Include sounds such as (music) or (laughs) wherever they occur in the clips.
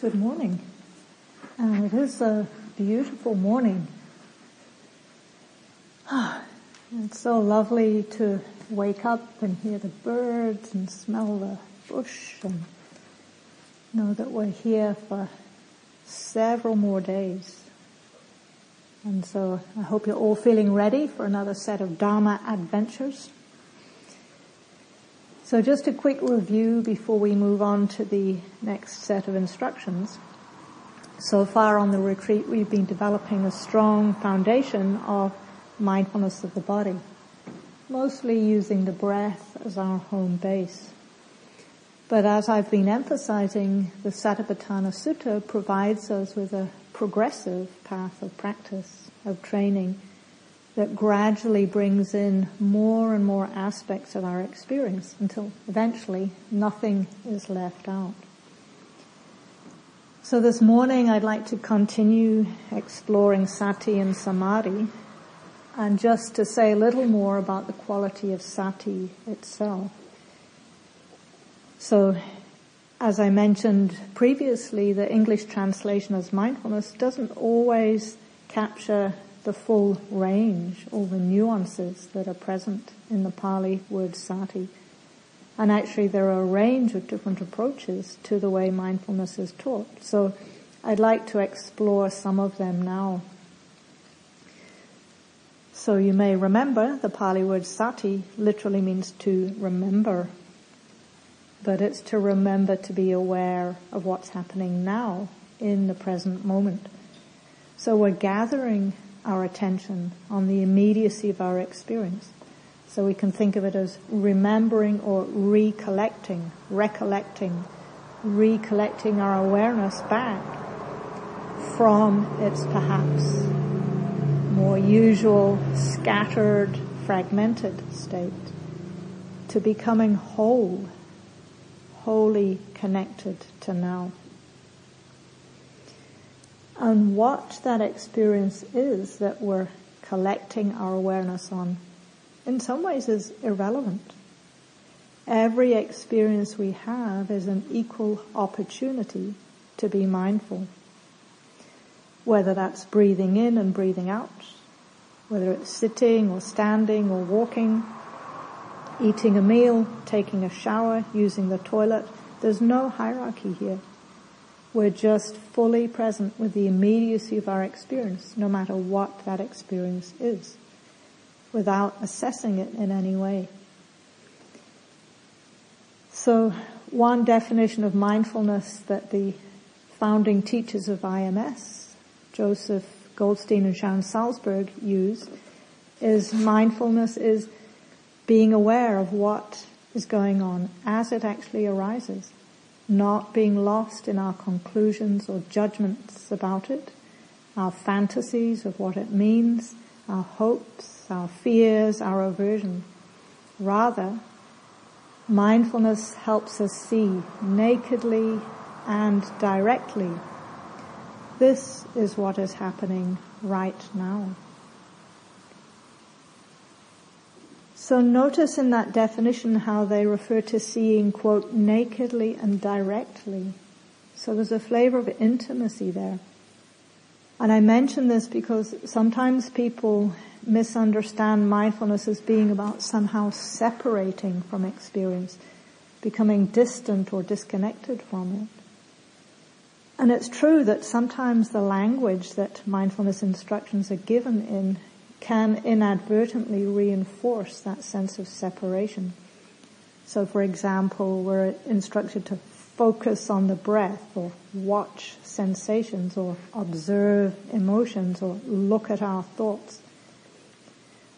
Good morning. Uh, it is a beautiful morning. (sighs) it's so lovely to wake up and hear the birds and smell the bush and know that we're here for several more days. And so I hope you're all feeling ready for another set of Dharma adventures. So just a quick review before we move on to the next set of instructions. So far on the retreat, we've been developing a strong foundation of mindfulness of the body, mostly using the breath as our home base. But as I've been emphasizing, the Satipatthana Sutta provides us with a progressive path of practice, of training, that gradually brings in more and more aspects of our experience until eventually nothing is left out. So this morning I'd like to continue exploring sati and samadhi and just to say a little more about the quality of sati itself. So as I mentioned previously, the English translation as mindfulness doesn't always capture the full range, all the nuances that are present in the Pali word sati. And actually there are a range of different approaches to the way mindfulness is taught. So I'd like to explore some of them now. So you may remember the Pali word sati literally means to remember. But it's to remember to be aware of what's happening now in the present moment. So we're gathering our attention on the immediacy of our experience. So we can think of it as remembering or recollecting, recollecting, recollecting our awareness back from its perhaps more usual scattered, fragmented state to becoming whole, wholly connected to now. And what that experience is that we're collecting our awareness on, in some ways is irrelevant. Every experience we have is an equal opportunity to be mindful. Whether that's breathing in and breathing out, whether it's sitting or standing or walking, eating a meal, taking a shower, using the toilet, there's no hierarchy here. We're just fully present with the immediacy of our experience, no matter what that experience is, without assessing it in any way. So one definition of mindfulness that the founding teachers of IMS, Joseph Goldstein and Sharon Salzberg use is mindfulness is being aware of what is going on as it actually arises not being lost in our conclusions or judgments about it, our fantasies of what it means, our hopes, our fears, our aversion. Rather, mindfulness helps us see nakedly and directly. This is what is happening right now. So notice in that definition how they refer to seeing, quote, nakedly and directly. So there's a flavor of intimacy there. And I mention this because sometimes people misunderstand mindfulness as being about somehow separating from experience, becoming distant or disconnected from it. And it's true that sometimes the language that mindfulness instructions are given in can inadvertently reinforce that sense of separation. So for example, we're instructed to focus on the breath or watch sensations or observe emotions or look at our thoughts.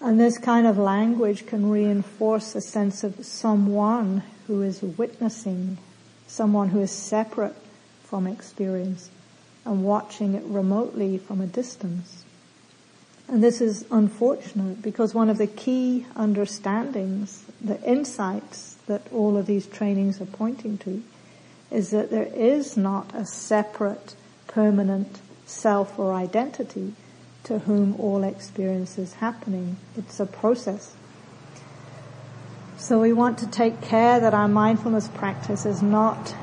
And this kind of language can reinforce a sense of someone who is witnessing, someone who is separate from experience and watching it remotely from a distance. And this is unfortunate because one of the key understandings, the insights that all of these trainings are pointing to is that there is not a separate, permanent self or identity to whom all experience is happening. It's a process. So we want to take care that our mindfulness practice is not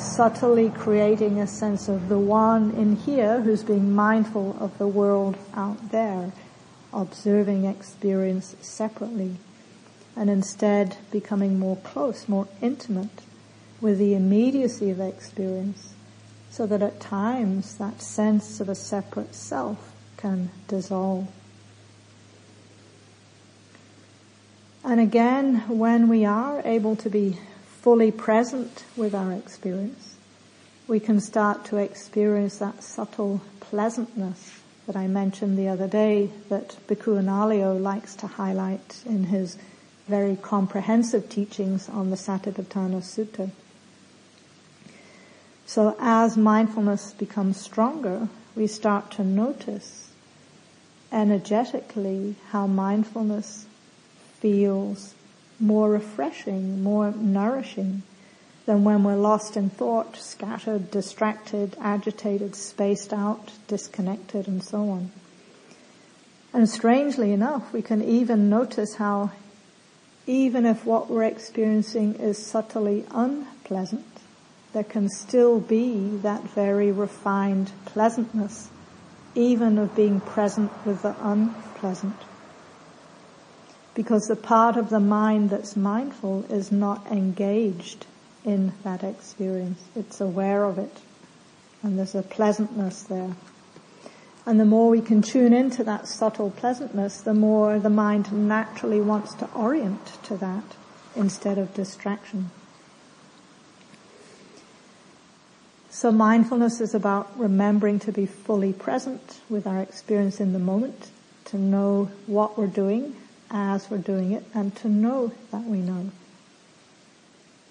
subtly creating a sense of the one in here who's being mindful of the world out there, observing experience separately, and instead becoming more close, more intimate with the immediacy of experience, so that at times that sense of a separate self can dissolve. And again, when we are able to be fully present with our experience, we can start to experience that subtle pleasantness that I mentioned the other day that Bhikkhu Analayo likes to highlight in his very comprehensive teachings on the Satipatthana Sutta. So as mindfulness becomes stronger, we start to notice energetically how mindfulness feels more refreshing, more nourishing than when we're lost in thought, scattered, distracted, agitated, spaced out, disconnected, and so on. And strangely enough, we can even notice how even if what we're experiencing is subtly unpleasant, there can still be that very refined pleasantness, even of being present with the unpleasant because the part of the mind that's mindful is not engaged in that experience. It's aware of it. And there's a pleasantness there. And the more we can tune into that subtle pleasantness, the more the mind naturally wants to orient to that instead of distraction. So mindfulness is about remembering to be fully present with our experience in the moment, to know what we're doing as we're doing it and to know that we know.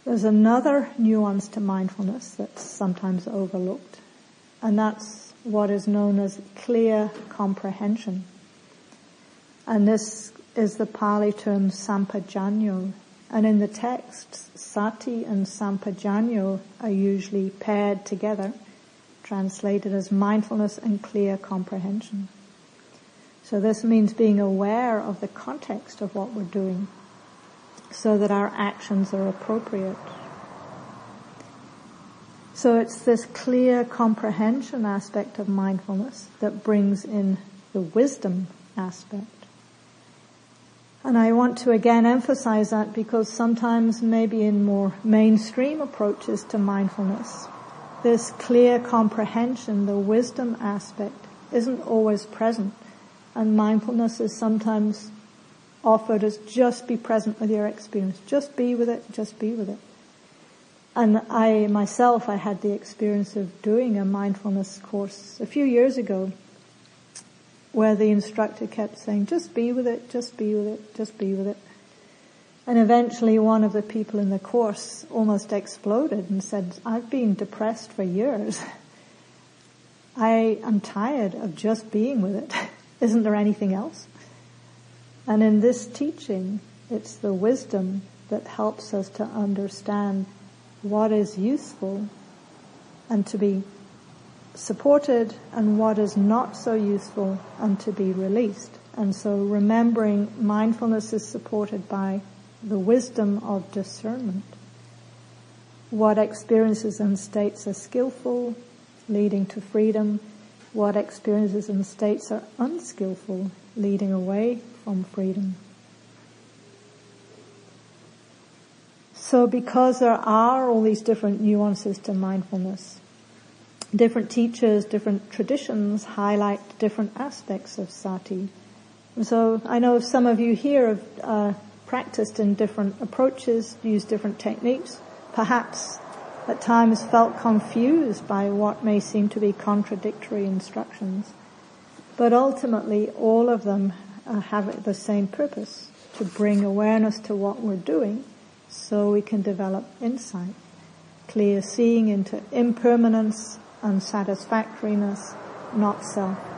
There's another nuance to mindfulness that's sometimes overlooked, and that's what is known as clear comprehension. And this is the Pali term sampajanyo. And in the texts, sati and sampajanyo are usually paired together, translated as mindfulness and clear comprehension. So this means being aware of the context of what we're doing so that our actions are appropriate. So it's this clear comprehension aspect of mindfulness that brings in the wisdom aspect. And I want to again emphasize that because sometimes maybe in more mainstream approaches to mindfulness, this clear comprehension, the wisdom aspect, isn't always present. And mindfulness is sometimes offered as just be present with your experience. Just be with it, just be with it. And I myself, I had the experience of doing a mindfulness course a few years ago where the instructor kept saying, just be with it, just be with it, just be with it. And eventually one of the people in the course almost exploded and said, I've been depressed for years. (laughs) I am tired of just being with it. (laughs) Isn't there anything else? And in this teaching, it's the wisdom that helps us to understand what is useful and to be supported and what is not so useful and to be released. And so remembering mindfulness is supported by the wisdom of discernment. What experiences and states are skillful, leading to freedom, what experiences and states are unskillful, leading away from freedom. So because there are all these different nuances to mindfulness, different teachers, different traditions highlight different aspects of sati. And so I know some of you here have uh, practiced in different approaches, used different techniques. Perhaps at times felt confused by what may seem to be contradictory instructions. But ultimately, all of them uh, have the same purpose, to bring awareness to what we're doing so we can develop insight, clear seeing into impermanence, unsatisfactoriness, not self.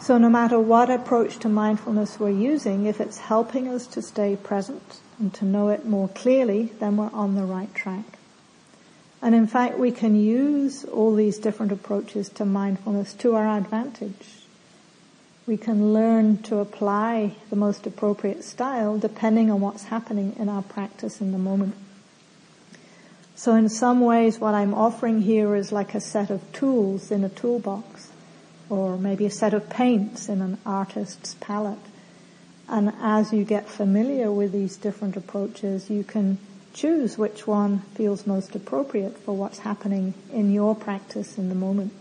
So no matter what approach to mindfulness we're using, if it's helping us to stay present and to know it more clearly, then we're on the right track. And in fact, we can use all these different approaches to mindfulness to our advantage. We can learn to apply the most appropriate style depending on what's happening in our practice in the moment. So in some ways what I'm offering here is like a set of tools in a toolbox or maybe a set of paints in an artist's palette. And as you get familiar with these different approaches, you can choose which one feels most appropriate for what's happening in your practice in the moment.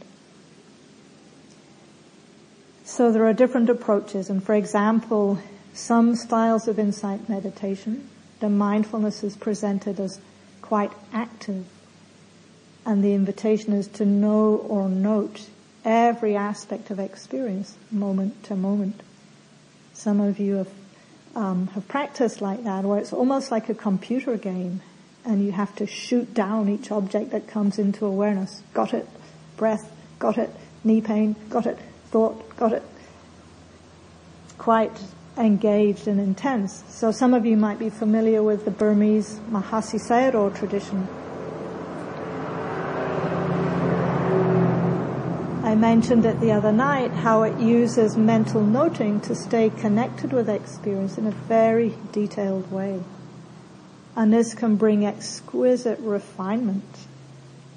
So there are different approaches and for example, some styles of insight meditation, the mindfulness is presented as quite active. And the invitation is to know or note every aspect of experience, moment to moment. Some of you have, um, have practiced like that, where it's almost like a computer game, and you have to shoot down each object that comes into awareness. Got it. Breath. Got it. Knee pain. Got it. Thought. Got it. Quite engaged and intense. So some of you might be familiar with the Burmese Mahasi Sayadaw tradition. Mentioned it the other night how it uses mental noting to stay connected with experience in a very detailed way. And this can bring exquisite refinement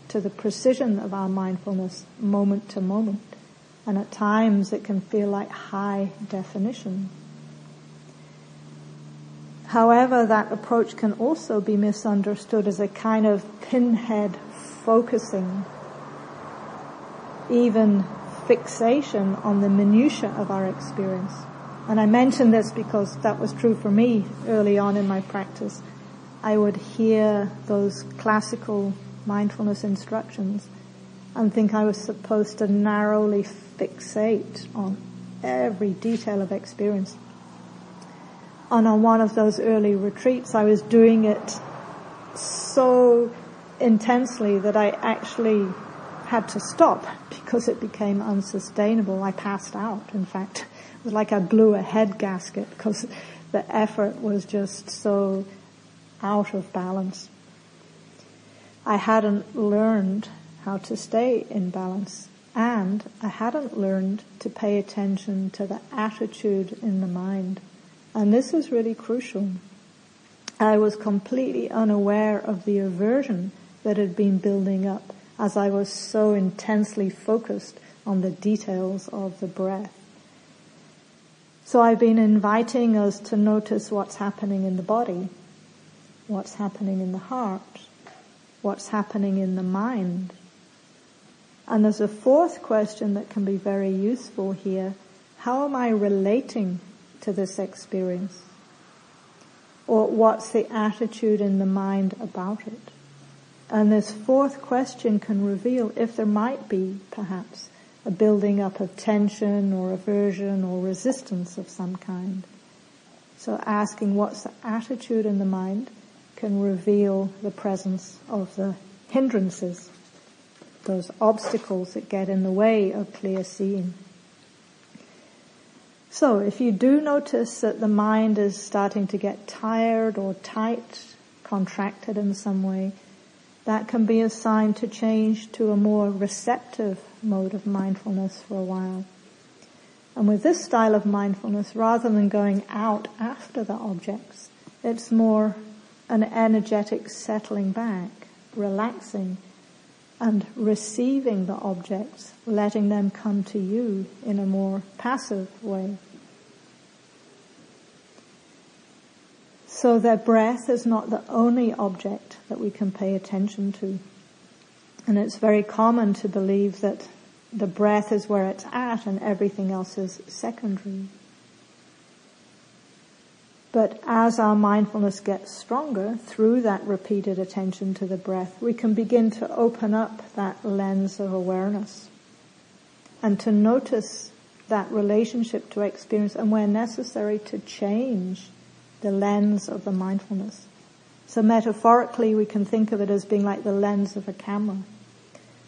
to the precision of our mindfulness moment to moment. And at times it can feel like high definition. However, that approach can also be misunderstood as a kind of pinhead focusing, even fixation on the minutiae of our experience. And I mention this because that was true for me early on in my practice. I would hear those classical mindfulness instructions and think I was supposed to narrowly fixate on every detail of experience. And on one of those early retreats, I was doing it so intensely that I actually had to stop because it became unsustainable. I passed out, in fact. It was like I blew a head gasket because the effort was just so out of balance. I hadn't learned how to stay in balance and I hadn't learned to pay attention to the attitude in the mind. And this is really crucial. I was completely unaware of the aversion that had been building up as I was so intensely focused on the details of the breath. So I've been inviting us to notice what's happening in the body, what's happening in the heart, what's happening in the mind. And there's a fourth question that can be very useful here. How am I relating to this experience? Or what's the attitude in the mind about it? And this fourth question can reveal if there might be, perhaps, a building up of tension or aversion or resistance of some kind. So asking what's the attitude in the mind can reveal the presence of the hindrances, those obstacles that get in the way of clear seeing. So if you do notice that the mind is starting to get tired or tight, contracted in some way, that can be a sign to change to a more receptive mode of mindfulness for a while. And with this style of mindfulness, rather than going out after the objects, it's more an energetic settling back, relaxing, and receiving the objects, letting them come to you in a more passive way. So that breath is not the only object that we can pay attention to. And it's very common to believe that the breath is where it's at and everything else is secondary. But as our mindfulness gets stronger through that repeated attention to the breath, we can begin to open up that lens of awareness and to notice that relationship to experience and where necessary to change the lens of the mindfulness. So metaphorically we can think of it as being like the lens of a camera.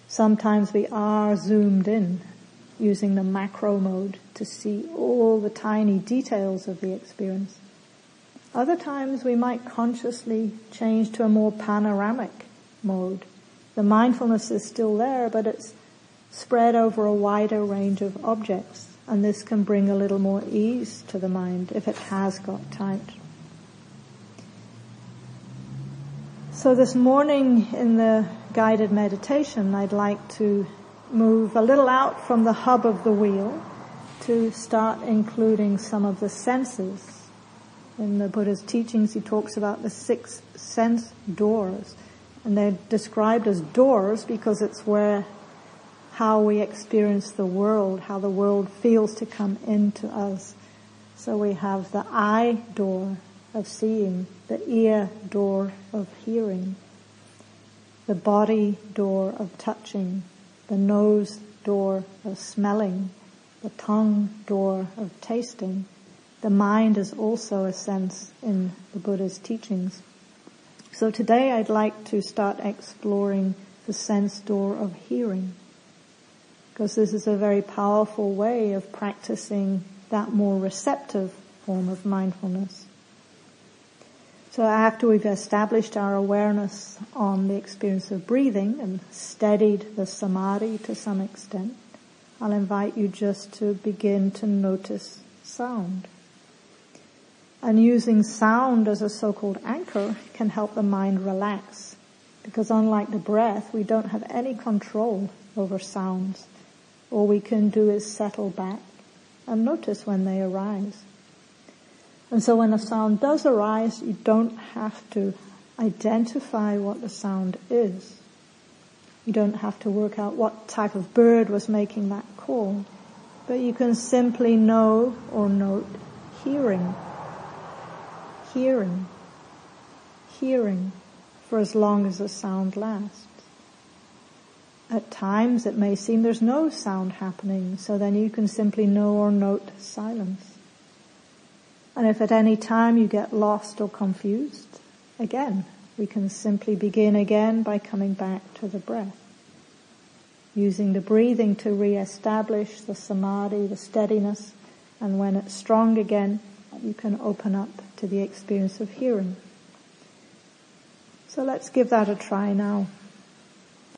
Sometimes we are zoomed in using the macro mode to see all the tiny details of the experience. Other times we might consciously change to a more panoramic mode. The mindfulness is still there, but it's spread over a wider range of objects. And this can bring a little more ease to the mind if it has got tight. So this morning in the guided meditation, I'd like to move a little out from the hub of the wheel to start including some of the senses. In the Buddha's teachings, he talks about the six sense doors. And they're described as doors because it's where how we experience the world, how the world feels to come into us. So we have the eye door of seeing, the ear door of hearing, the body door of touching, the nose door of smelling, the tongue door of tasting. The mind is also a sense in the Buddha's teachings. So today I'd like to start exploring the sense door of hearing because this is a very powerful way of practicing that more receptive form of mindfulness. So after we've established our awareness on the experience of breathing and steadied the samadhi to some extent, I'll invite you just to begin to notice sound. And using sound as a so-called anchor can help the mind relax because unlike the breath, we don't have any control over sounds. All we can do is settle back and notice when they arise. And so when a sound does arise, you don't have to identify what the sound is. You don't have to work out what type of bird was making that call, but you can simply know or note hearing, hearing, hearing for as long as the sound lasts. At times it may seem there's no sound happening, so then you can simply know or note silence. And if at any time you get lost or confused, again, we can simply begin again by coming back to the breath. Using the breathing to re-establish the samadhi, the steadiness, and when it's strong again, you can open up to the experience of hearing. So let's give that a try now.